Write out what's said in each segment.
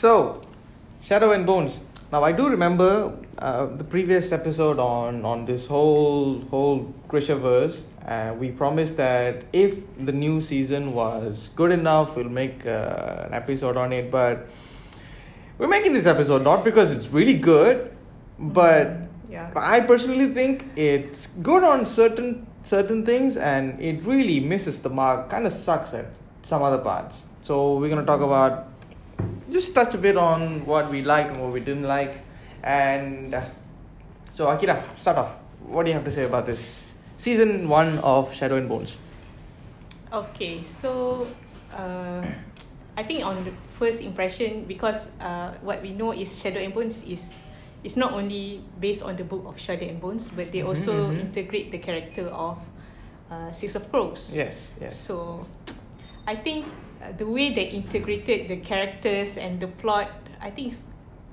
So, Shadow and Bones. Now, I do remember uh, the previous episode on, on this whole whole Grishaverse. Uh, we promised that if the new season was good enough, we'll make uh, an episode on it. But we're making this episode not because it's really good, but Yeah. I personally think it's good on certain certain things, and it really misses the mark. Kind of sucks at some other parts. So we're gonna talk about just touch a bit on what we liked and what we didn't like, and uh, so Akira, start off. What do you have to say about this season one of Shadow and Bones? Okay, so uh, I think on the first impression, because uh, what we know is Shadow and Bones is it's not only based on the book of Shadow and Bones, but they Mhm, also mhm. integrate the character of uh, Six of Crows. Yes, yes. So, I think the way they integrated the characters and the plot, I think is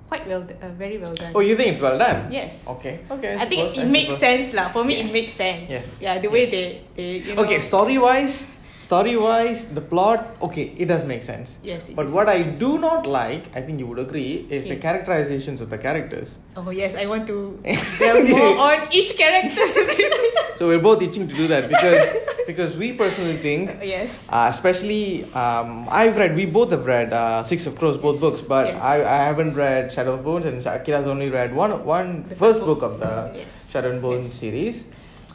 quite well, uh, very well done. Oh, you think it's well done? Yes. Okay. Okay. I think suppose, it makes suppose. sense lah. For me, Yes. it makes sense. Yes. Yeah, the way Yes. they they you know. Okay, story wise, story wise, the plot, okay, it does make sense. Yes. it But what I sense. do not like, I think you would agree, is the characterizations of the characters. Oh yes, I want to delve more on each character. So we're both itching to do that because because we personally think, yes. uh, especially um, I've read, we both have read uh, Six of Crows, both Yes, books, but yes. I, I haven't read Shadow of Bones, and Akira's only read one one The first book book. of the Yes, Shadow and Bones series.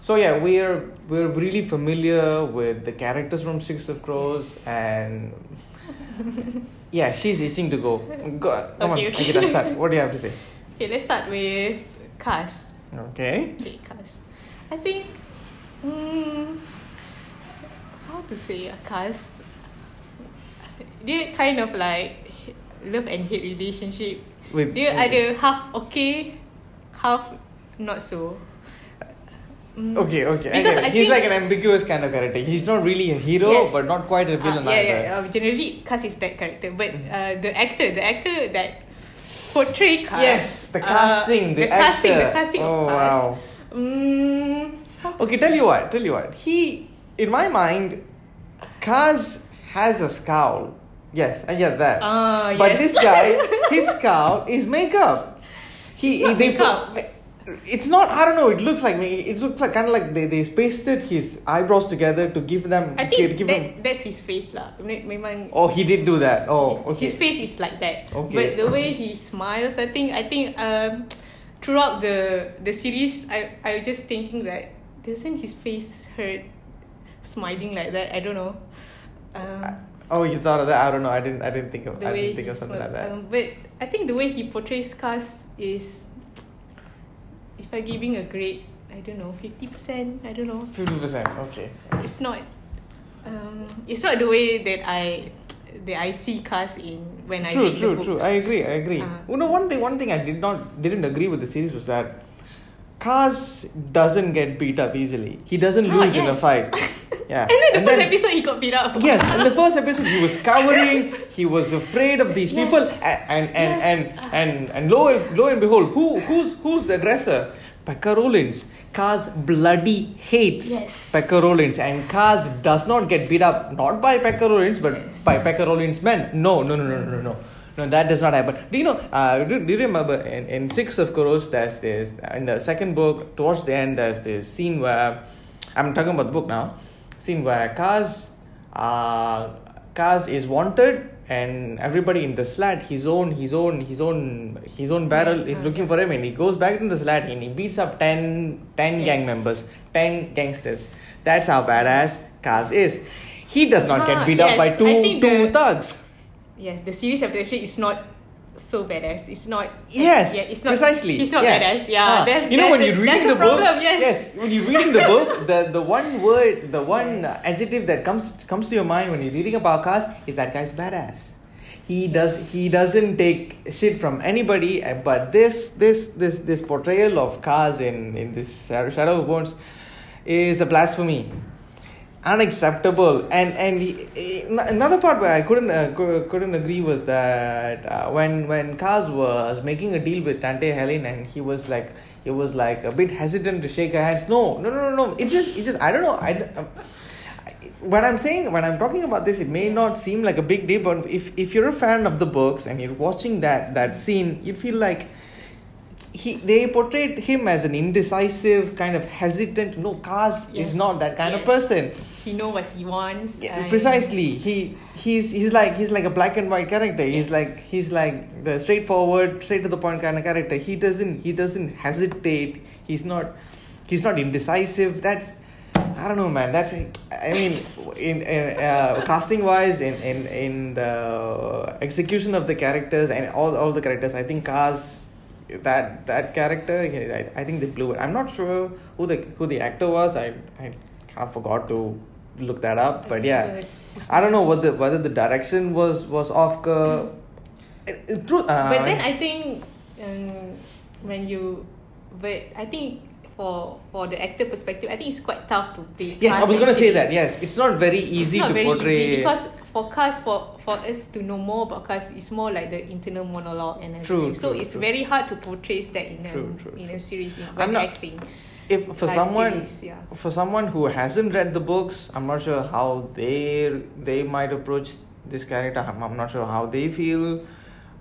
So yeah, we're we're really familiar with the characters from Six of Crows, Yes. and yeah, she's itching to go. Go, come Okay, on, okay. Akira, start. What do you have to say? Okay, let's start with cast. Okay. Okay, cast. I think, hmm, how to say a cast? Dia kind of like love and hate relationship. With you, Dia ada half okay, half not so. Mm. Okay, okay. I Because get it. He's like an ambiguous kind of character. He's not really a hero, Yes. but not quite a villain Uh, yeah, either. yeah. Uh, generally, Kaz is that character, but uh, the actor, the actor that portray Kaz. Yes, the casting, the, the casting, the casting oh, of Kaz. wow. Mm, Okay, tell you what, tell you what. He, in my mind, Kaz has a scowl. Yes, I get that. Ah, but yes. this guy, his scowl is makeup. He, not they makeup. Put, it's not. I don't know. It looks like me. It looks like kind of like they they pasted his eyebrows together to give them. I think give that, him. that's his face lah. Memang Oh, he did do that. Oh, okay. his face is like that. Okay. But the way he smiles, I think I think um throughout the the series, I I was just thinking that doesn't his face hurt smiling like that? I don't know. Um, Oh, you thought of that? I don't know. I didn't. I didn't think of. the I way didn't think of something like that. Um, but I think the way he portrays Kaz is, if I giving a grade, I don't know, fifty percent. I don't know. Fifty percent. Okay. It's not. Um, it's not the way that I that I see Kaz in when I read true, the true. books. I agree. I agree. Uh. you know, one thing. One thing I did not didn't agree with the series was that Kaz doesn't get beat up easily. He doesn't Ah, lose in a yes. fight. Yeah. and then the first episode he got beat up. Yes, in the first episode he was cowering. He was afraid of these Yes. people, a- and and Yes. and and and lo and, lo and behold, who who's who's the aggressor? Pekka Rollins. Kaz bloody hates Yes. Pekka Rollins, and Kaz does not get beat up not by Pekka Rollins but Yes. by Pekka Rollins' men. No, no, no, no, no, no. No, that does not happen. Do you know? Uh, do, do you remember in, in Six of Crows? There's this in the second book towards the end. There's this scene where I'm talking about the book now. Scene where Kaz, uh, Kaz is wanted, and everybody in the slat, his own, his own, his own, his own barrel is looking for him, and he goes back in the slat and he beats up 10, 10 gang members, ten gangsters. That's how badass Kaz is. He does not get Ah, beat up by two two the- thugs. Yes, the series adaptation is not so badass. It's not. Yes, yeah, it's not precisely. It's not yeah. badass. Yeah, Ah, that's you know when you're reading the, the, book. problem. Yes. when you're reading the book, the the one word, the one Yes. adjective that comes comes to your mind when you're reading a podcast is that guy's badass. He does he doesn't take shit from anybody, uh, but this this this this portrayal of Kaz in in this Shadow of Bones is a blasphemy unacceptable. And and he- he- another part where i couldn't uh, couldn't agree was that uh, when when Kaz was making a deal with Tante Heleen and he was like he was like a bit hesitant to shake her hands no no no no no. It just it just i don't know. I don't- um, when I'm saying when I'm talking about this, it may not seem like a big deal, but if if you're a fan of the books and you're watching that that scene, you'd feel like he they portrayed him as an indecisive, kind of hesitant. No, Kaz Yes. is not that kind of person. He knows what he wants. Yeah, precisely. He he's he's like he's like a black and white character. He's like he's like the straightforward, straight to the point kind of character. He doesn't he doesn't hesitate. He's not he's not indecisive. That's I don't know, man. That's I mean, in, in uh, casting wise, in, in in the execution of the characters and all all the characters, I think Kaz that that character, I, I think they blew it. I'm not sure who the who the actor was. I I, I forgot to look that up, but yeah. I don't know whether whether the direction was was off. Uh, it- Uh, But then I think um, when you, but I think for for the actor perspective, I think it's quite tough to play. yes, I was gonna say that. Yes, it's not very easy not to very portray. because for Kaz for for us to know more about Kaz, it's more like the internal monologue and everything. So it's very hard to portray that in a in a series in I'm not- acting. if for live someone series, yeah. for someone who hasn't read the books, I'm not sure how they they might approach this character. I'm, I'm not sure how they feel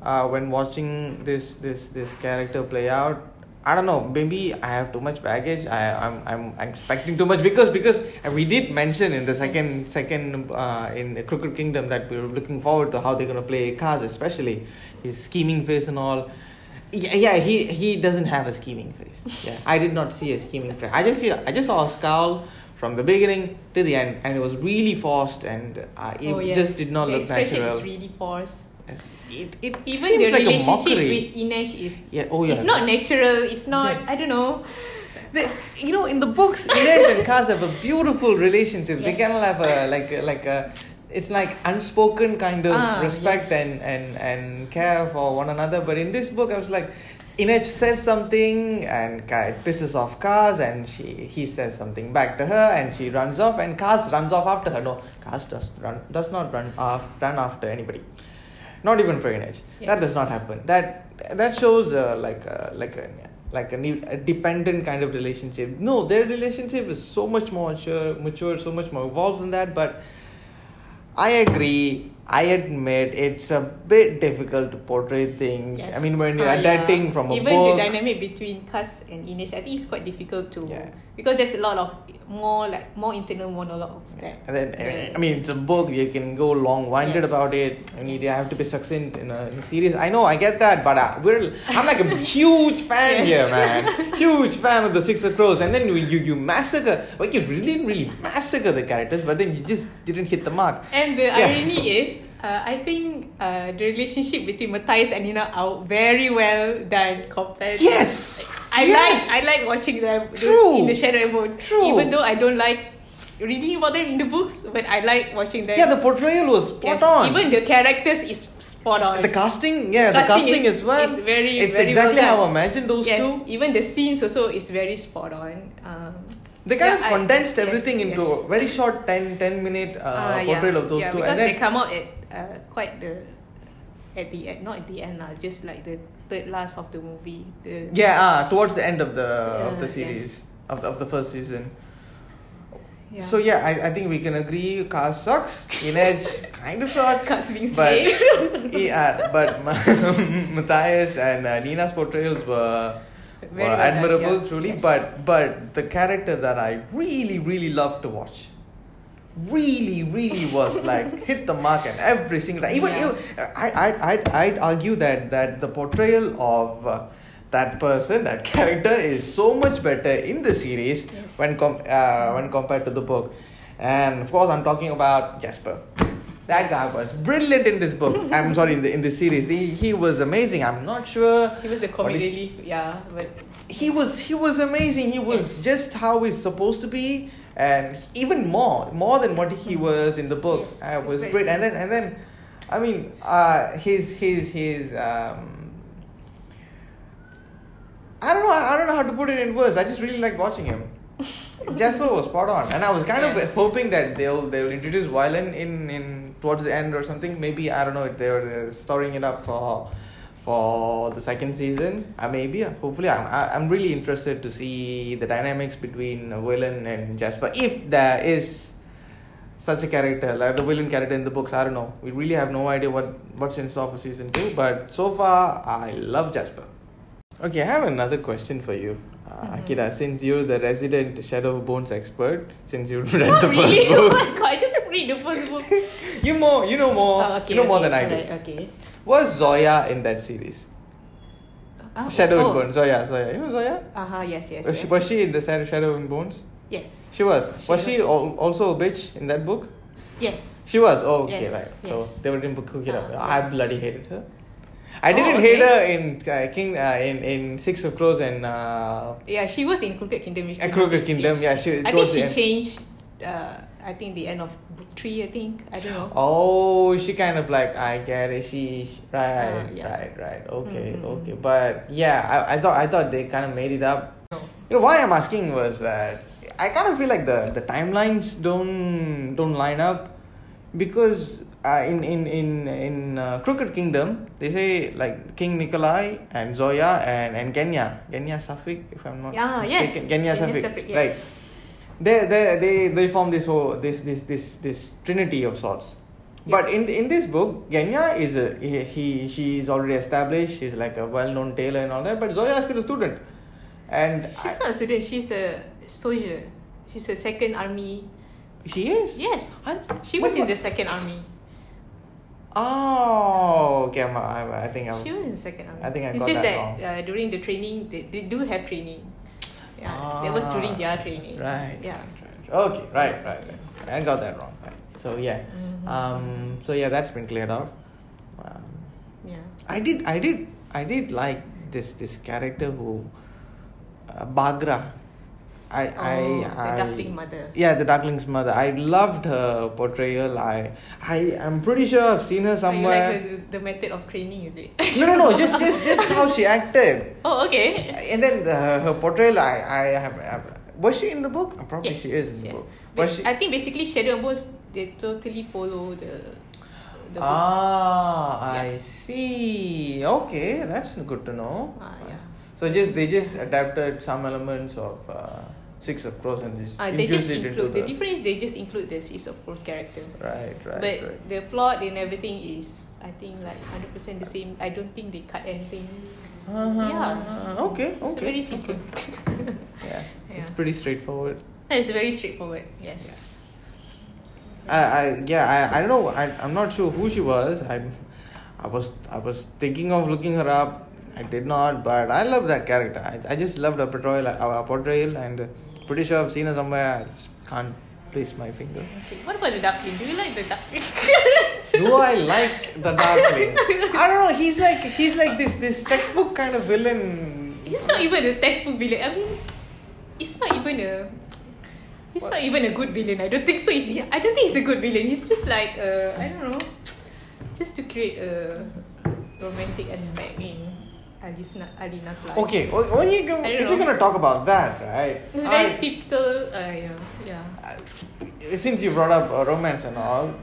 uh, when watching this this this character play out. I don't know. Maybe I have too much baggage. I I'm I'm expecting too much because because we did mention in the second Yes. second uh, in the Crooked Kingdom that we were looking forward to how they're gonna play Kaz, especially his scheming face and all. Yeah, yeah, he he doesn't have a scheming face. Yeah, I did not see a scheming face. I just see I just saw a scowl from the beginning to the end, and it was really forced, and uh, it oh yes, just did not the look natural. is really forced. Yes. It it Even seems the like a relationship mockery. with Inej is yeah. Oh yeah. it's not natural. It's not. Yeah. I don't know. They, you know, in the books, Inej and Kaz have a beautiful relationship. They Yes. kind of have a like a, like a. It's like unspoken kind of Ah, respect yes. and, and and care for one another. But in this book, I was like, Inej says something and it pisses off Kaz, and she he says something back to her, and she runs off, and Kaz runs off after her. No, Kaz does run does not run off run after anybody, not even for Inej. That does not happen. That that shows uh, like a, like a like a, new, a dependent kind of relationship. No, their relationship is so much more mature, mature, so much more evolved than that. But I agree. I admit it's a bit difficult to portray things. Yes. I mean, when you're Ah, adapting yeah. from a Even book. the dynamic between Kaz and Inej, I think it's quite difficult to Yeah. because there's a lot of more like more internal monologue of that. And then, the- I mean, it's a book. You can go long-winded Yes. about it. I mean, you have to be succinct in a, in a series. I know, I get that, but uh, we're I'm like a huge fan Yes. here, man. Huge fan of the Six of Crows. And then you you, you massacre. Like you really didn't really massacre the characters, but then you just didn't hit the mark. And the Yeah. irony is, uh, I think uh, the relationship between Matthias and Nina are very well done compared. Yes. I Yes. like I like watching them the- True. in the Shadow and Bone. True. Even though I don't like reading about them in the books, but I like watching them. Yeah, the portrayal was spot Yes, on. Even the characters is spot on. the casting, yeah, the casting Casting is- is, well. is very- it's very exactly well how I done. imagined those yes, two. even the scenes also is very spot on. Um, They kind yeah, of I- condensed yes, everything into yes. a very short 10, 10 minute uh, Ah, portrayal yeah, of those yeah, two. because And then, they come out at uh, quite the at the end, not at the end lah, just like the third last of the movie. The, Yeah, ah, towards the end of the of the Uh, series of the, of the first season. So yeah, I, I think we can agree. Kaz sucks. Inej kind of sucks. Kaz being but yeah, but Matthias and uh, Nina's portrayals were Very were well admirable, yeah. truly. Yes. But but the character that I really really loved to watch. Really, really was like hit the mark at every single time. Even, Yeah. even I, I, I'd, I'd argue that that the portrayal of uh, that person, that character, is so much better in the series Yes. when com- uh, when compared to the book. And of course, I'm talking about Jasper. That guy was brilliant in this book. I'm sorry, in the in this series, he, he was amazing. I'm not sure. he was comic is- relief, yeah, but He was he was amazing. He was Yes. just how he's supposed to be, and even more more than what he was in the books. Yes, uh, was very great. And then and then, I mean, uh, his his his um. I don't know. I don't know how to put it in words. I just really liked watching him. Jasper was spot on, and I was kind of hoping that they'll they'll introduce Wylan in in towards the end or something. Maybe I don't know if they're uh, storing it up for for the second season. Uh, maybe uh, hopefully I'm I- I'm really interested to see the dynamics between uh, Wylan and Jasper if there is such a character, like the villain character in the books. I don't know. We really have no idea what what's in store for season two. But so far, I love Jasper. Okay, I have another question for you, uh, Mhm. Akira. Since you're the resident Shadow of Bones expert, since you read Not the really. first Oh book, my god! I just read the first book. You more, you know more, Oh, okay, you know more okay, than I do. alright, Okay. Was Zoya in that series? Oh, Shadow oh. and Bones. Zoya, Zoya. You know Zoya? Uh huh. Yes. Yes. was, yes. she, was she in the Shadow and Bones? Yes. She was. She was she al- also a bitch in that book? Yes. She was. Oh, okay, Yes, right. yes. So they were in cook it up. Ah, I bloody hated her. I Oh, didn't okay. hate her in uh, King uh, in in Six of Crows and uh, Yeah, she was in Crooked Kingdom. Uh, Crooked Kingdom, yeah, she- I think she changed. Uh, I think the end of book three. I think I don't know. oh, she kind of like I get it. She right, Ah, yeah. right, right. Okay, Mhm. okay. But yeah, I, I thought I thought they kind of made it up. No. You know why I'm asking was that I kind of feel like the the timelines don't don't line up because uh, in in in in uh, Crooked Kingdom they say like King Nikolai and Zoya and and Genya Genya Safik if I'm not Ah, yes. mistaken Genya Safik Safik, yes. right they they they they form this whole this this this this trinity of sorts. But in in this book, Genya is a he, he she is already established. She's like a well-known tailor and all that. But Zoya is still a student, and She's I- not a student. She's a soldier. She's a second army. she is. Yes. I- She was what- in the second army. Oh, okay. I'm, I, I think I'm. She was in the second army. I think I It's got just that that, uh, during the training, they, they do have training. Yeah, that was during their training. Ah, Right. Yeah. right, right. Okay. Right. Right. Right. I got that wrong. Right. So yeah. Mhm. Um. So yeah, that's been cleared out. Um, Yeah. I did. I did. I did like this this character who, uh, Baghra. I Oh, I the I, mother. Yeah, the Darkling's mother. I loved her portrayal. I I am pretty sure I've seen her Oh, you somewhere. like the, the method of training, is it? no, no, no. Just just just how she acted. Oh, okay. And then the, her portrayal, I, I have, have. Was she in the book? Probably yes. she is in the yes. book. But she? I think basically Shadow and Bones they totally follow the the book. ah, I Yeah. see. Okay, that's good to know. Ah, yeah. So just they just adapted some elements of uh, Six of Crows and just Uh, they just include the the difference. They just include the six of Crows character. right, right, but right. the plot and everything is, I think, like hundred percent the same. I don't think they cut anything. Uh-huh. Yeah. Okay. okay It's okay. very simple. Yeah. It's pretty straightforward. it's very straightforward. Yes. I, I yeah I, I don't know I, I'm not sure who she was I I was I was thinking of looking her up I did not but I love that character I, I just loved her portrayal our portrayal and uh, pretty sure I've seen her somewhere I just can't place my finger Okay. What about the Darkling? Do you like the Darkling? do I like the Darkling I don't know he's like he's like this this textbook kind of villain He's not even a textbook villain. I mean, it's not even a. He's What? not even a good villain. I don't think so. He's, I don't think he's a good villain. He's just like uh, I don't know, just to create a romantic aspect in Alina Alina's life. okay when you go, I don't if you're gonna talk about that right It's very I- typical. Uh, yeah, yeah. Uh, since you brought up uh, romance and all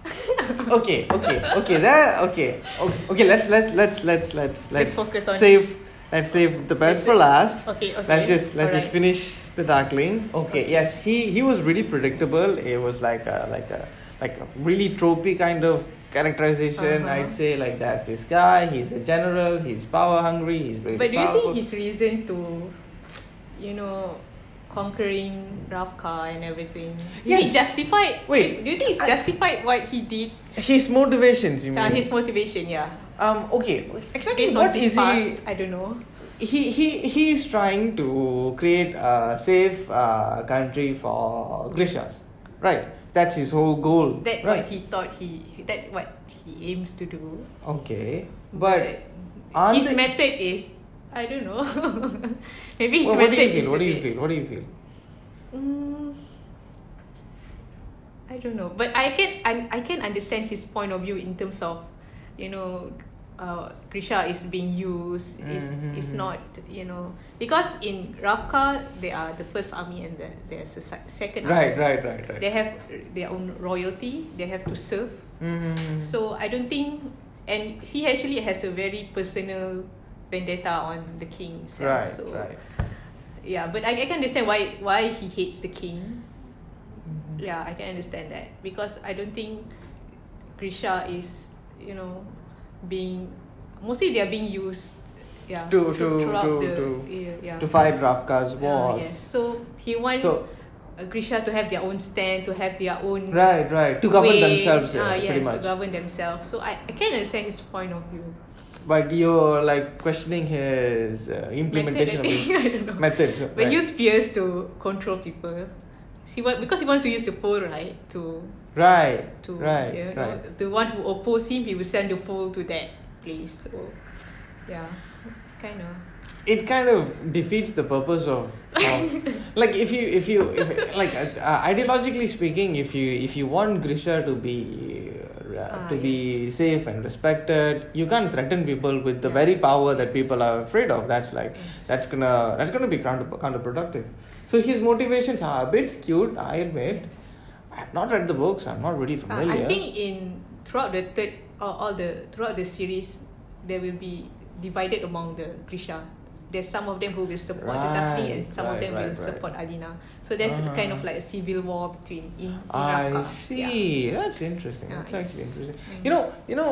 okay okay okay that okay okay, okay let's let's let's let's let's let's focus on- save let's save the best for last Okay, okay. let's just let's just Alright. finish the darkling okay, Okay. yes he he was really predictable it was like a like a like a really tropey kind of characterization Uh-huh. i'd say like that's this guy he's a general he's power hungry he's But do you powerful. think his reason to, you know, conquering Ravka and everything is Yes. it justified? Wait, do you think it's I- justified what he did? his motivations you mean Uh, his motivation, yeah. um okay exactly Based what is past, he I don't know. he he he's trying to create a safe uh, country for Grishas, right? That's his whole goal, That right? what he thought he that what he aims to do. okay, but aren't his they- method is I don't know. Maybe his Well, what do method you feel? What do you feel? What do you feel? Mm, I don't know, but I can I, I can understand his point of view in terms of, you know, uh, Grisha is being used. Is Mhm. is not you know because in Ravka they are the first army and the, there's a second Right, army. right, right, right. They have their own royalty. They have to serve. Mhm. So I don't think, and he actually has a very personal vendetta on the king. right, so right. yeah, but I, I can understand why why he hates the king. Mhm. yeah, I can understand that because I don't think Grisha is you know being mostly they are being used yeah To- to- to- the to- yeah. To fight Ravka's Uh, wars. yes. So he wants So- uh, Grisha to have their own stand, to have their own Right, right. To govern way. themselves, yeah, Ah, pretty yes, much. to govern themselves. So I, I can understand his point of view. But you're like questioning his uh, implementation Method, of his methods. But right. he used fears to control people. See what because he wants to use the pole right to Right, to right, you know, right. the one who oppose him he will send the pole to that place. So yeah, kind of. It kind of defeats the purpose of, of like if you if you if like uh, ideologically speaking, if you if you want Grisha to be uh, Ah, to be yes. safe and respected, you can't threaten people with the Yeah. very power that people are afraid of. That's like Yes. that's gonna that's gonna be counter, counterproductive. So his motivations are a bit skewed, I admit. Yes. I have not read the books. I'm not really Uh, familiar. I think in throughout the third or all the throughout the series, there will be divided among the Grisha. There's some of them who will support the Daphne and Right, some of right, them will right, right. support Alina. So there's Uh-huh. kind of like a civil war between in, in I see. That's interesting. That's actually yes. interesting. Mm. You know, you know,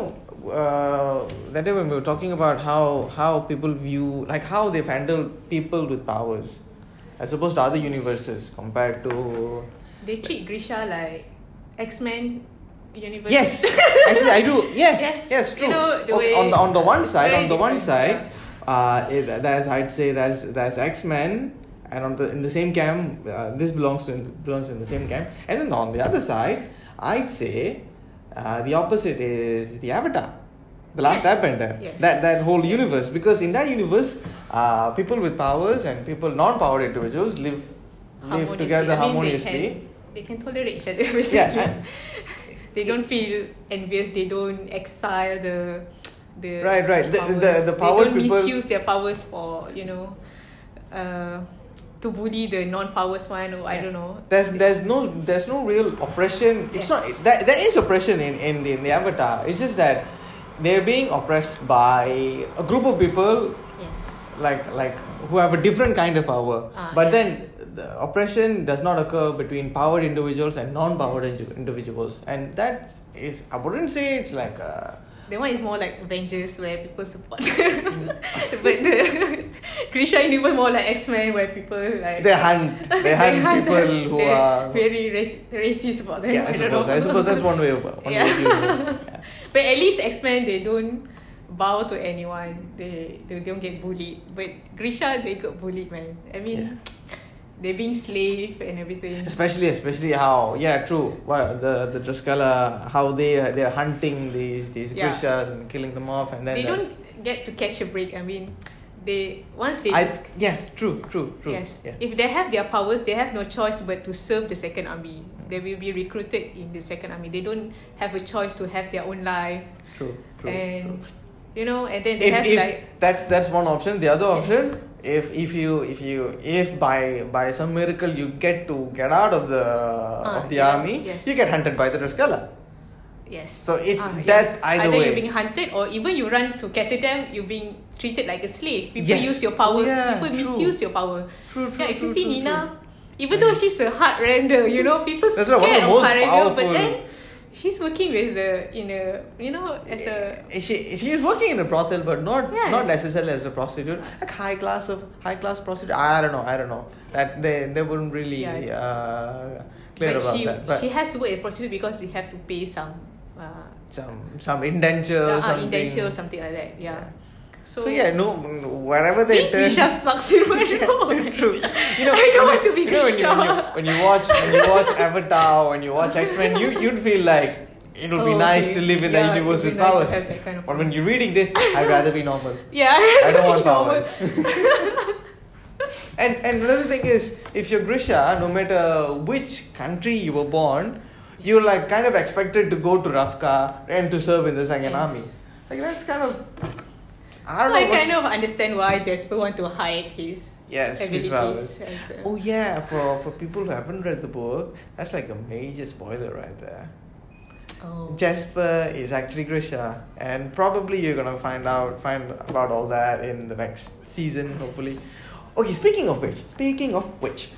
uh, that day when we were talking about how how people view, like how they've handled people with powers, as opposed to other universes compared to. They treat Grisha like X Men universe. Yes, actually, I do. Yes, yes, Yes. true. You know, the Okay, on the on the one side, on the one side, uh, it, there's I'd say there's there's X Men, and on the in the same camp, uh, this belongs to belongs in the same camp, and then on the other side, I'd say uh, the opposite is the Avatar, the Last Yes, Airbender. yes. That that whole Yes. universe, because in that universe, uh, people with powers and people non-powered individuals live live together I mean, harmoniously. They can, they can tolerate each other basically. Yeah, they don't feel envious. They don't exile the the Right, right. The- the- the power They don't people- misuse their powers for you know, uh, to bully the non-powers one or I don't know. There's there's no there's no real oppression. It's not Yes. that there is oppression in, in the in the avatar. It's just that they're being oppressed by a group of people. Like like who have a different kind of power. Ah, but yeah. then the oppression does not occur between powered individuals and non-powered Yes. indi- individuals, and that is I wouldn't say it's like a, That one is more like Avengers where people support. but the Grisha universe more like X Men where people like they hunt they hunt people who they're are very rac- racist about them. yeah I don't suppose. I suppose that's one way of one Yeah. way of. Yeah. But at least X Men they don't bow to anyone. They they don't get bullied. But Grisha they got bullied man. I mean they're being slave and everything. Especially, especially how yeah, true. Well, the the Druskelle, how they uh, they're hunting these these Yeah. Grishas and killing them off, and then They there's- don't get to catch a break. I mean they once they I, dis- yes, true, true, true. Yes. Yeah. If they have their powers, they have no choice but to serve the second army. They will be recruited in the second army. They don't have a choice to have their own life. True, true. and true. You know, and then they If, have if like that's that's one option. The other Yes. option, if if you if you if by by some miracle you get to get out of the Ah, of the yeah, army, yes. you get hunted by the Druskelle. yes. So it's Ah, death either Either way. you're being hunted or even you run to them, you're being treated like a slave. People Yes. use your power. Yeah, people true. misuse your power. True, true, yeah, if you true, see true, Nina, even though she's a heart render, you know, people That's scared one of the of most heart render, but then she's working with the in a you know as a Eh, she she is working in a brothel, but not Yes. not necessarily as a prostitute. Like high class of high class prostitute. I don't know. I don't know. That they they wouldn't really Yeah. uh, clear but about she that. But she has to work as a prostitute because you have to pay some uh, some some indenture uh, something. indenture or something like that. Yeah. So, yeah, no, wherever they turn. Grisha sucks in my role. True. You know, I don't when want to be you know, when you, when, you, when you watch when you watch Avatar, when you watch X Men, you you'd feel like it would be Oh, nice okay. to live in Yeah, that universe with nice powers. kind of but when you're reading this, I'd rather be normal. Yeah, I don't want powers. and and another thing is, if you're Grisha, no matter which country you were born, you're like kind of expected to go to Ravka and to serve in the second Yes. army. Like that's kind of I So don't know. I what- kind of understand why Jasper want to hide his Yes, his abilities. powers. as a- Oh yeah, for for people who haven't read the book, that's like a major spoiler right there. Oh. Jasper is actually Grisha, and probably you're gonna find out find about all that in the next season, hopefully. Okay, speaking of which, speaking of which,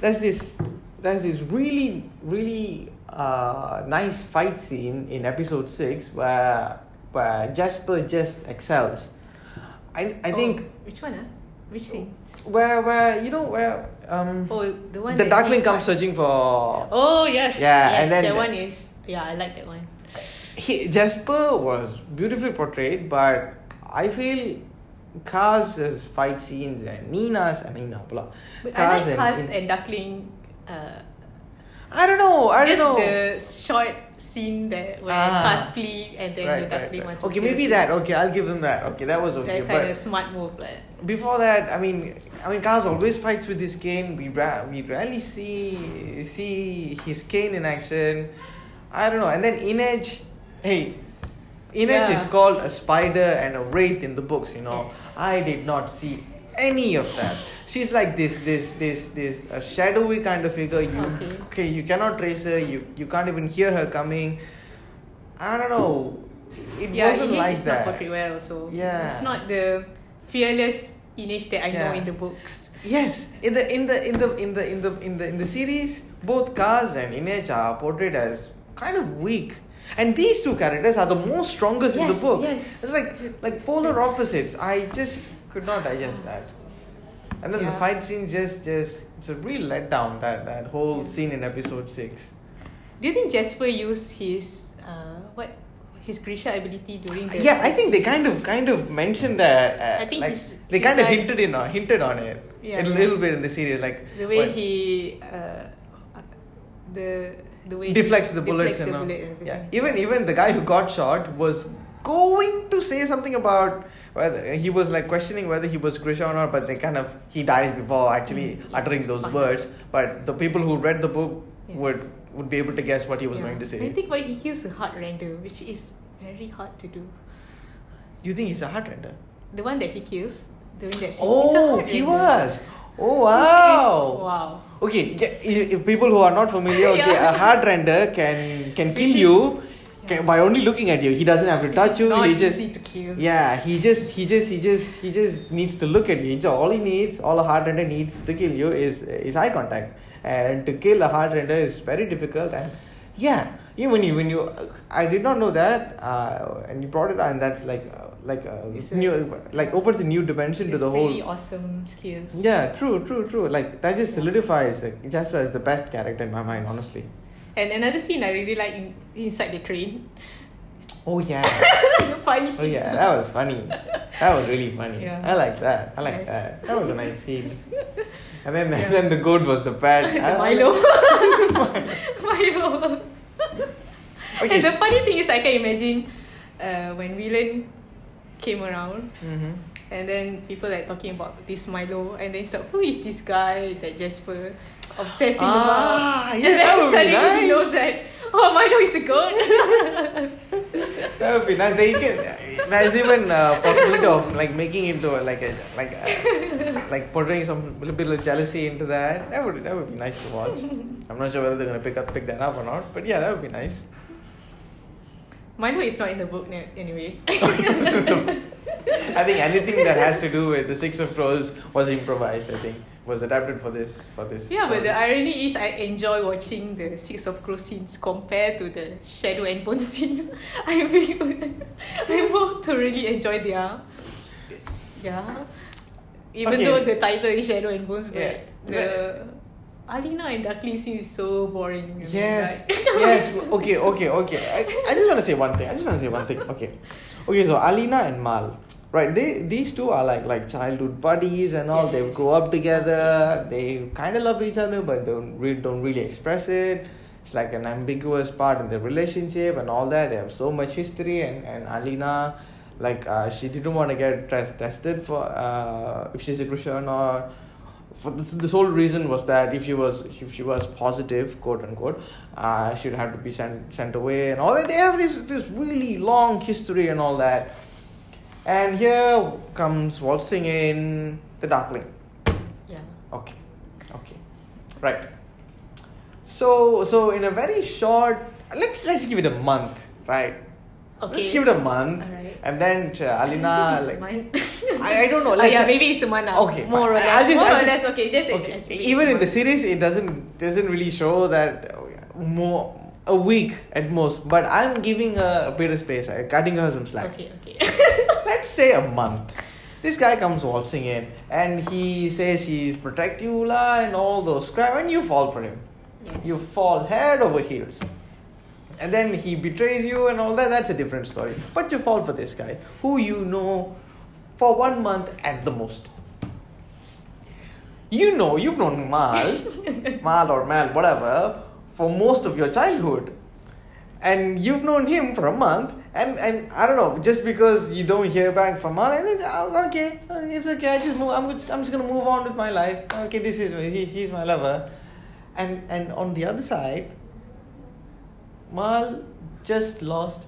there's this there's this really really uh, nice fight scene in episode six where where Jasper just excels. I I Oh, think which one ah? Which thing? where where you know where um Oh, the one. the he comes searching for Oh yes. Yeah, yes, and then that one is yeah, I like that one. he, Jasper was beautifully portrayed, but I feel Kaz's fight scenes and Nina's and Nina pula. But Kaz I like Kaz and Darkling. Uh, I don't know. I don't know. the short scene that where Ah. Kaz flee and then right, the right, right. to Okay, maybe that. Okay, I'll give him that. Okay, that was okay. That kind of smart move, like. before that, I mean, I mean, Kaz always fights with his cane. We ra- we rarely see see his cane in action. I don't know. And then Inej, hey, Inej Yeah. is called a spider and a wraith in the books. You know, Yes. I did not see any of that. She's like this, this, this, this a shadowy kind of figure. You Okay. okay? You cannot trace her. You you can't even hear her coming. I don't know. It yeah, wasn't Inej like is that. not portrayed well also. Yeah. It's not the fearless Inej that I know in the books. Yes, in the in the in the in the in the in the in the series, both Kaz and Inej are portrayed as kind of weak. And these two characters are the most strongest in the Yes, books. yes. It's like like polar opposites. I just could not digest that. And then the fight scene just just it's a real letdown that that whole scene in episode six. Do you think Jasper used his uh what his Grisha ability during the yeah, I think they kind of kind of mentioned that. Uh, I think like, he's- they he's kind of hinted in on hinted on it Yeah, a yeah. little bit in the series, like the way what- he uh, the the way deflects the bullets deflects and the bullet and yeah even even the guy who got shot was going to say something about whether he was like questioning whether he was Grisha or not but they kind of he dies before actually Mm, uttering yes, those words but the people who read the book Yes. would would be able to guess what he was Yeah. going to say. I think but he kills a heart render, which is very hard to do. you think he's a heart render The one that he kills during that scene. he's a oh he render, was oh which is- wow wow. okay if people who are not familiar okay Yeah. a heart render can can kill you by only looking at you he doesn't have to touch is you not he just easy to kill. Yeah, he just he just he just he just needs to look at you. So all he needs, all a heart render needs to kill you is is eye contact. And to kill a heart render is very difficult. And yeah, even when you when you, I did not know that. Uh, and you brought it, and that's like uh, like a It's a- new like opens a new dimension to the whole. really awesome skills. Yeah, true, true, true. Like that just solidifies like, Jasper as the best character in my mind, honestly. And another scene I really like in, inside the train. Oh yeah. funny Oh yeah, that was funny. That was really funny. Yeah. I like that. I like Yes. that. That was a nice scene. And then Yeah. and then the goat was the pet. the Milo. Milo. Okay. And the funny thing is, I can imagine uh, when Wylan came around, Mhm. And then people like talking about this Milo, and then it's like, who is this guy that Jasper obsessing Ah, about? yeah, and then that would be suddenly he nice. knows that, oh, Milo is a goat. That would be nice. They can, there's even a possibility of like making into a, like a like a, like portraying some little bit of jealousy into that. That would that would be nice to watch. I'm not sure whether they're gonna pick up pick that up or not, but yeah, that would be nice. Milo is not in the book anyway. I think anything that has to do with the Six of Crows was improvised. I think was adapted for this for this. Yeah, but the irony is I enjoy watching the Six of Crows scenes compared to the Shadow and Bone scenes. I feel I more thoroughly enjoy their yeah. Even Okay. though the title is Shadow and Bones, but Yeah. the Alina and Darkling scene is so boring. Yes, like- yes. Okay, okay, okay. I, I just want to say one thing. I just want to say one thing. Okay, okay. So Alina and Mal, right? They these two are like like childhood buddies and all. They Yes. grow up together. They kind of love each other, but don't really don't really express it. It's like an ambiguous part in their relationship and all that. They have so much history, and and Alina, like uh, she didn't want to get test- tested for uh, if she's a Christian or for this, this whole reason was that if she was if she was positive quote unquote uh, she would have to be sent sent away and all that they have this this really long history and all that and here comes waltzing in the darkling yeah. okay okay right so so in a very short let's let's give it a month right Okay. let's give it a month Alright. and then uh, alina like. I, I don't know. Oh, yeah, maybe it's Mana. Okay, more or less. I'll just- more I'll or less. Okay, just Okay. Even in the series, it doesn't doesn't really show that uh, more a week at most. But I'm giving her a bit of space. I'm cutting her some slack. Okay, okay. Let's say a month. This guy comes waltzing in and he says he's protect you la and all those crap and you fall for him. yes. You fall head over heels. And then he betrays you and all that, that's a different story. But you fall for this guy who you know for one month at the most. You know, you've known Mal, Mal or Mal, whatever, for most of your childhood. And you've known him for a month, and, and I don't know, just because you don't hear back from Mal, and then, oh, okay, it's okay, I just move, I'm just, I'm just gonna move on with my life. Okay, this is he, he's my lover. And and on the other side, Mal just lost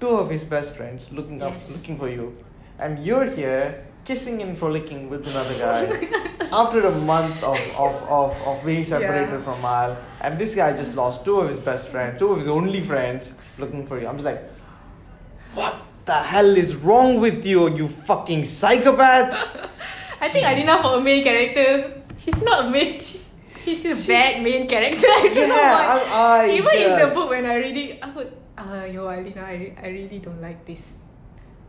two of his best friends looking up looking for you. And you're here kissing and frolicking with another guy after a month of, of, of, of being separated Yeah. from Mal. And this guy just lost two of his best friends, two of his only friends looking for you. I'm just like, what the hell is wrong with you, you fucking psychopath? I think Alina for a main character, she's not a main. She's she's a She- bad main character. I don't know Yeah, why. I- I Even in the book when I read it, I was ah yo Alina, I, re- I really don't like this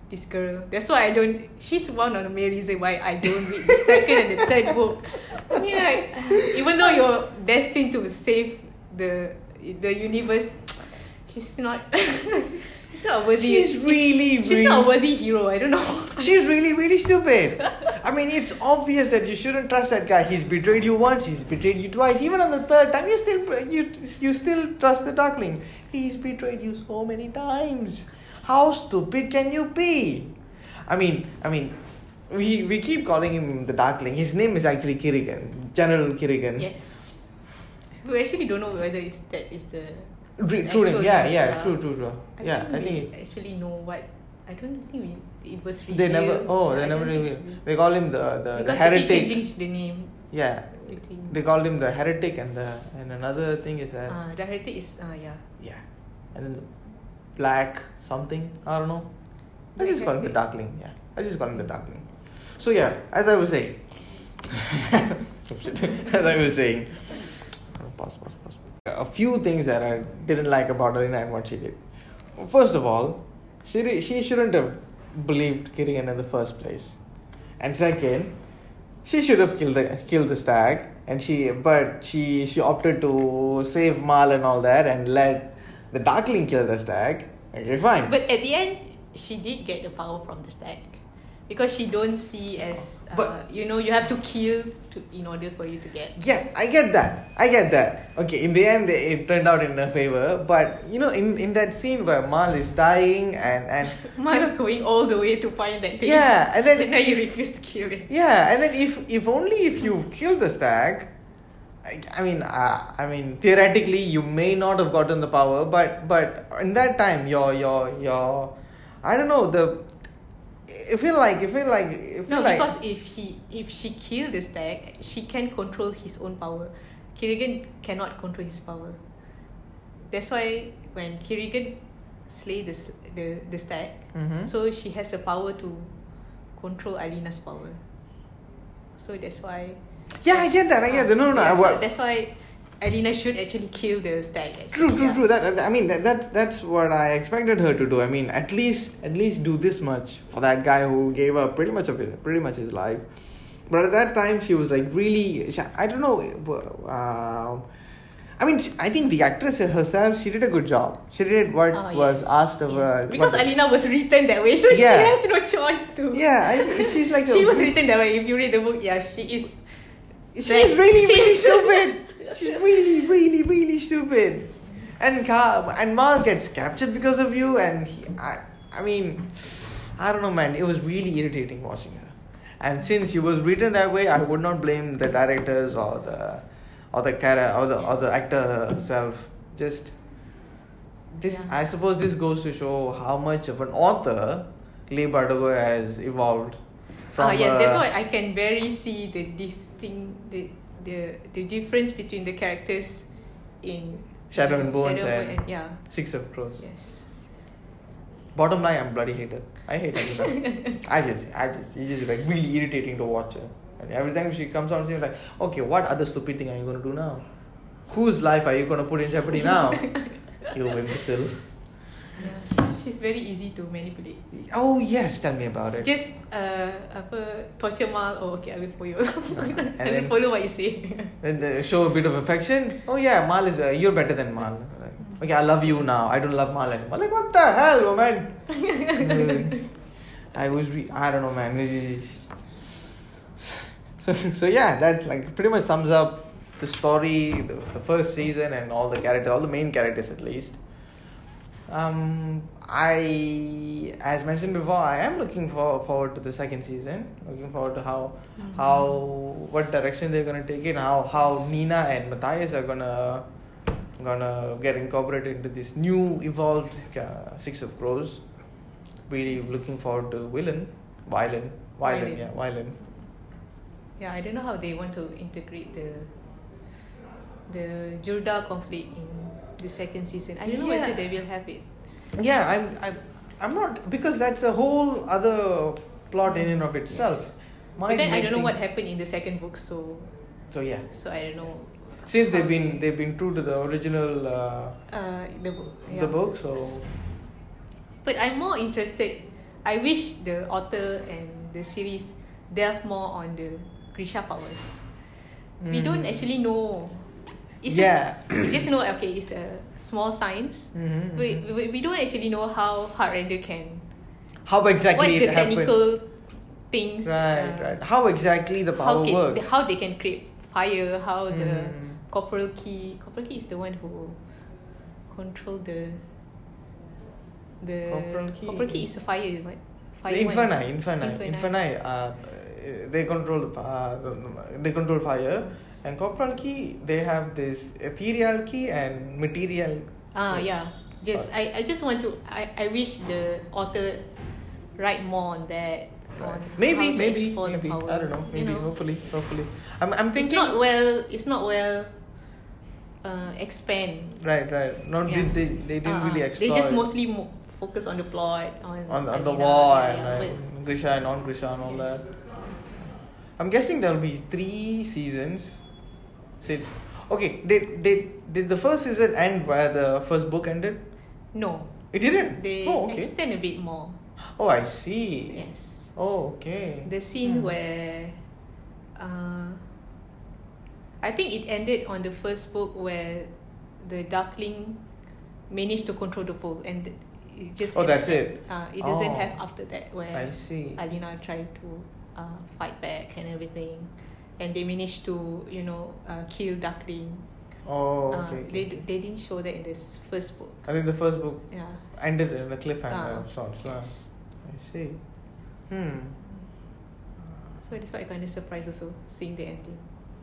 this girl. That's why I don't. She's one of the main reason why I don't read the second and the third book. I mean, like, even though you're destined to save the the universe, she's not. She's not worthy. She's really, She's not a worthy hero. I don't know. She's really, really stupid. I mean, it's obvious that you shouldn't trust that guy. He's betrayed you once. He's betrayed you twice. Even on the third time, you still you you still trust the Darkling. He's betrayed you so many times. How stupid can you be? I mean, I mean, we we keep calling him the Darkling. His name is actually Kirigan, General Kirigan. Yes. We actually don't know whether it's, that is the. Re- the true. Yeah, yeah, true, true, true. I yeah, think I think. actually know what. I don't think we, it was They never. Oh, they I never. Really, they call him the the, the heretic. Because they changing the name. Yeah, Between. they called him the heretic, and the and another thing is that Uh, the heretic is uh, yeah. yeah, and then the black something. I don't know. I just call him the Darkling. Yeah, I just call him the Darkling. So yeah, as I was saying, as I was saying, pause, pause, pause. A few things that I didn't like about Alina and what she did. First of all, she she shouldn't have believed Kirigan in the first place, and second, she should have killed the killed the stag, and she but she she opted to save Mal and all that, and let the Darkling kill the stag. Okay, fine. But at the end, she did get the power from the stag. Because she don't see as uh, But- you know you have to kill to in order for you to get. Yeah, I get that. I get that. Okay, in the end, it turned out in her favor. But you know, in, in that scene where Mal is dying and and Man going all the way to find that thing. Yeah, and then now you refuse to kill it. yeah, and then if if only if you've killed the stag, I, I mean, uh, I mean, theoretically, you may not have gotten the power, but but in that time, your your your, I don't know the. I feel like I feel like I feel No, like because if he if she killed the stag, she can control his own power. Kirigan cannot control his power. That's why when Kirigan slay the the the stag, Mhm. so she has the power to control Alina's power. So that's why. yeah, I get that. I get that. No, no, no. Yeah, I- so that's why Alina should actually kill the stag. Actually, True, true, yeah. true. That, I mean, that, that that's what I expected her to do. I mean, at least at least do this much for that guy who gave up pretty much of it, pretty much his life. But at that time, she was like really. I don't know. Uh, I mean, I think the actress herself, she did a good job. She did what Ah, was asked of yes. her. Because Alina was written that way, so she has no choice to. Yeah, I, she's like. a she was written that way. If you read the book, yeah, she is. She's Like, really, really she's- stupid. She's really, really, really stupid. And Ka- and Mal gets captured because of you, and he, I, I mean, I don't know, man. It was really irritating watching her. And since she was written that way, I would not blame the directors or the, or the character or the or the actor herself. Just this, Yeah. I suppose, this goes to show how much of an author Leigh Bardugo has evolved. Ah yes, that's why I can very see the distinct the the the difference between the characters in Shadow and Bones Shadow and- and yeah Six of Crows. yes Bottom line, I'm bloody hater. I hate Alina. I just, I just, it's just like really irritating to watch her. And every time she comes on, she's like, okay, what other stupid thing are you gonna do now? Whose life are you gonna put in jeopardy now? you imbecile. Yeah. She's very easy to manipulate. Oh yes, tell me about it. Just uh, apa torture Mal. Oh, okay, I will follow you. I will follow what you say. Then they show a bit of affection. Oh yeah, Mal is uh, you're better than Mal. Like, okay, I love you now. I don't love Mal anymore. Like what the hell, woman? Mm. I was re- I don't know, man. So so yeah, that's like pretty much sums up the story, the, the first season, and all the characters, all the main characters at least. Um, I, as mentioned before, I am looking for, forward to the second season. Looking forward to how, Mhm. how, what direction they're gonna take it, how how Nina and Matthias are gonna, gonna get incorporated into this new evolved uh, Six of Crows. Really looking forward to Villain, Violin, Violin. yeah, Violin. Yeah, I don't know how they want to integrate the the Jurda conflict in the second season. I don't know Yeah. whether they will have it. Yeah, I'm, I'm, I'm not because that's a whole other plot in and of itself. Yes. Might but then I don't know what happened in the second book, so So yeah, so I don't know. since they've been they- they've been true to the original uh, uh the book. Yeah. the book, so But I'm more interested. I wish the author and the series delve more on the Grisha powers. We don't Mm. actually know. It's Yeah. just we just know okay, it's a small science. Mhm, We, we, we don't actually know how Heartrender can. how exactly what's the it happened. technical things? Right, uh, right. How exactly the How power can, works. how they can create fire? How the Mm. corporal key? Corporalki is the one who control the. The Corporalki? corporal key is a fire. What? Fire the one Inferni, is- Inferni, Inferni. Uh, they control uh, they control fire, and Corporalki they have this Etherealki and material. Ah yeah. Just I, I just want to I, I wish the author write more on that. On Maybe, maybe, maybe. the power. I don't know. Maybe, You know, hopefully, hopefully. I'm, I'm thinking it's not well. It's not well. Uh, expand. Right, right. Not Yeah. did they? They didn't Uh, really explore. They just mostly mo- focus on the plot on on on the war yeah, and yeah, like, Grisha and non Grisha and all Yes. that. I'm guessing there'll be three seasons. Since okay, did did did the first season end where the first book ended? no, It didn't. they oh, okay. extend a bit more. Oh, I see. Yes, Oh, okay. the scene Hmm. where, uh, I think it ended on the first book where the Darkling managed to control the fold and it just. Oh, ended that's it. Uh, it doesn't Oh. have after that where I see. Alina tried to uh, fight back and everything, and they managed to you know uh, kill Darkling. Oh, Uh, okay. okay, they okay. they didn't show that in this first book. I think the first book Yeah. ended in a cliffhanger Ah, of sorts. yes. I see. Hmm. So that's why I kind of surprised also seeing the ending.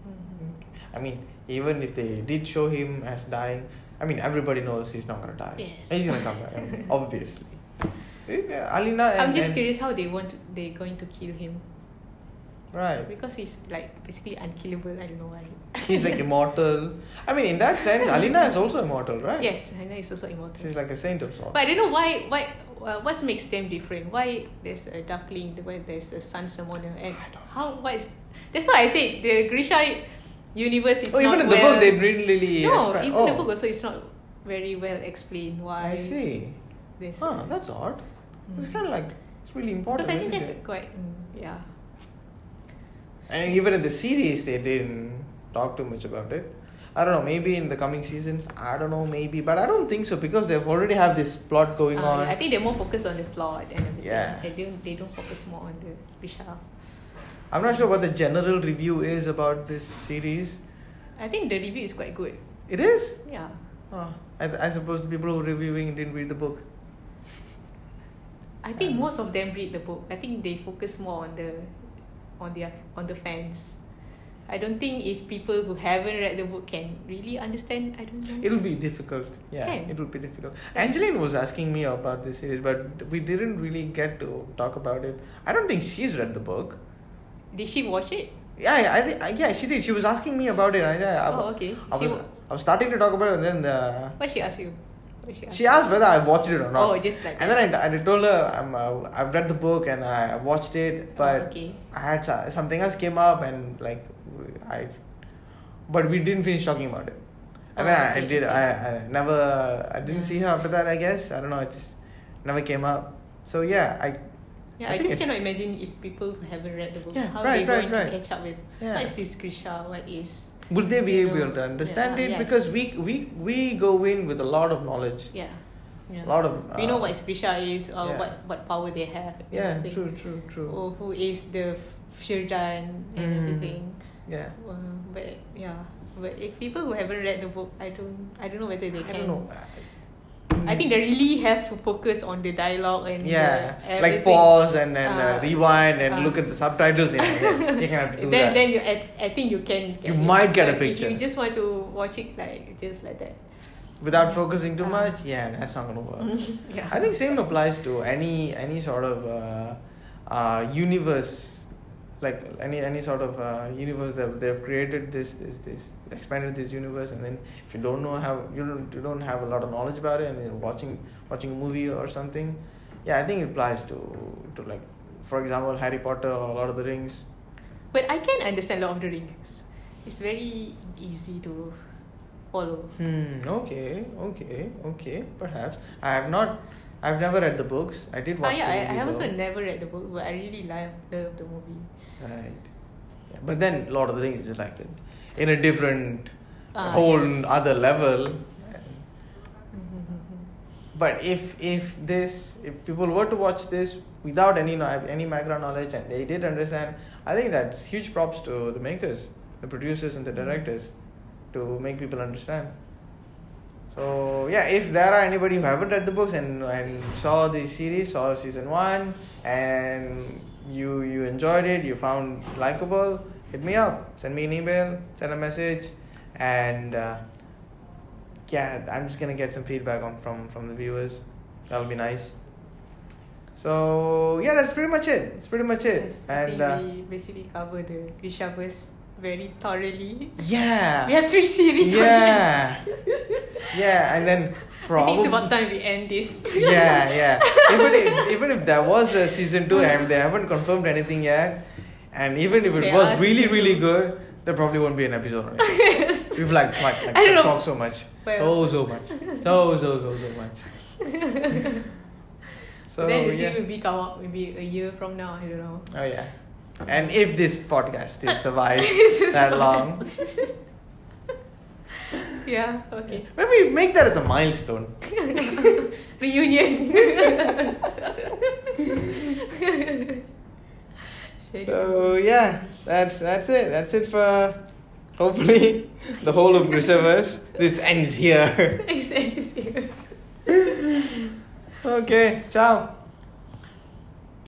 Mhm. I mean, even if they did show him as dying, I mean, everybody knows he's not gonna die. Yes. He's gonna come back, I mean, obviously. Eh, Alina and, I'm just and- curious how they want to, they're going to kill him. Because he's like basically unkillable. I don't know why. He's like immortal. I mean, in that sense, Alina is also immortal, right? Yes, I know he's also immortal. She's like a saint of sorts. But I don't know why. Why? Uh, what makes them different? Why there's a Darkling, why there's a Sun Summoner, and I don't how? What is? That's why I said the Grisha universe is oh, not even in the well. book, they didn't really. no, expand- even oh, the book also is not very well explained why. I see. this Huh, that's odd. It's Mm. kind of like it's really important. because I think isn't that's it? quite mm, yeah. And even in the series, they didn't talk too much about it. I don't know. Maybe in the coming seasons, I don't know. Maybe, but I don't think so because they've already have this plot going Uh, on. yeah, I think they're more focused on the plot and everything. Yeah. They don't they don't focus more on the Grisha. I'm not sure what the general review is about this series. I think the review is quite good. It is. Yeah. Oh, I, I suppose the people who are reviewing didn't read the book. I think most of them read the book. I think they focus more on the on their on the fans. I don't think if people who haven't read the book can really understand. I don't know. It'll be difficult. Yeah, Can. it will be difficult. Angeline was asking me about this series, but we didn't really get to talk about it. I don't think she's read the book. Did she watch it? Yeah, yeah, I think yeah, she did. She was asking me about it. I, I, Oh, okay. I She was I was starting to talk about it, and then the What she asked you? She asked. Whether I watched it or not. Oh, just like. And then I, I told her I'm, uh, I've read the book and I watched it, but Oh, okay. I had something else came up and like I, but we didn't finish talking about it. And then Oh, I, I did. okay. I, I never. I didn't Yeah. see her after that. I guess I don't know. It just never came up. So yeah, I. Yeah, I I, just cannot imagine if people who haven't read the book, Yeah, how right, they're right, going right. to catch up with Yeah. what is this Grisha, what is Would they be able know, to understand yeah, it? yes. Because we we we go in with a lot of knowledge, yeah. yeah. a lot of. we know uh, what Grisha is or yeah. what, what power they have. Yeah, everything. true, true, true. Or who is the Shirdan and Mhm. everything. Yeah. Uh, but yeah, but if people who haven't read the book, I don't, I don't know whether they I can. don't know. I think they really have to focus on the dialogue and Yeah, like pause and then uh, Uh, rewind and uh. look at the subtitles. Yeah, you can have to do then that. then you I, I think you can You get it. might get a picture. if you just want to watch it like just like that Without focusing too Uh. much, yeah, that's not gonna work. yeah I think same applies to any any sort of uh, uh, universe, like any any sort of uh, universe that they've created this this this expanded this universe, and then if you don't know how you don't you don't have a lot of knowledge about it, and you're watching watching a movie or something, yeah, I think it applies to to like for example Harry Potter or Lord of the Rings. but I can understand Lord of the Rings it's very easy to follow Hmm. Okay. Okay. Okay. Perhaps I have not. I've never read the books. I did ah, watch. yeah the I, I have also never read the book but I really love love the movie Right. Yeah. But then Lord of the Rings is like that, in a different Ah, whole yes. other level. But if if this if people were to watch this without any any background knowledge and they did understand, I think that's huge props to the makers, the producers and the directors, to make people understand. So yeah, if there are anybody who haven't read the books and and saw the series, saw season one, and you you enjoyed it, you found likable, hit me up, send me an email, send a message, and uh, yeah, I'm just gonna get some feedback on from from the viewers. That'll be nice. So yeah, that's pretty much it. It's pretty much it. yes, I and think uh, we basically cover the Grishaverse very thoroughly yeah, we have three series on yeah, yeah, and then probably it's about time we end this yeah, yeah. Even if even if there was a season two and they haven't confirmed anything yet, and even if it There was really really two. good, there probably won't be an episode on it. We've like, like, like I don't talked so much, Well. so so much, so so so so much. So then the yeah. will be come out maybe a year from now. I don't know. Oh yeah. And if this podcast still survives that long, Yeah. Okay. maybe make that as a milestone. Reunion. So yeah, that's that's it. That's it for hopefully the whole of Grishaverse. This ends here. It's- it's here. okay, ciao.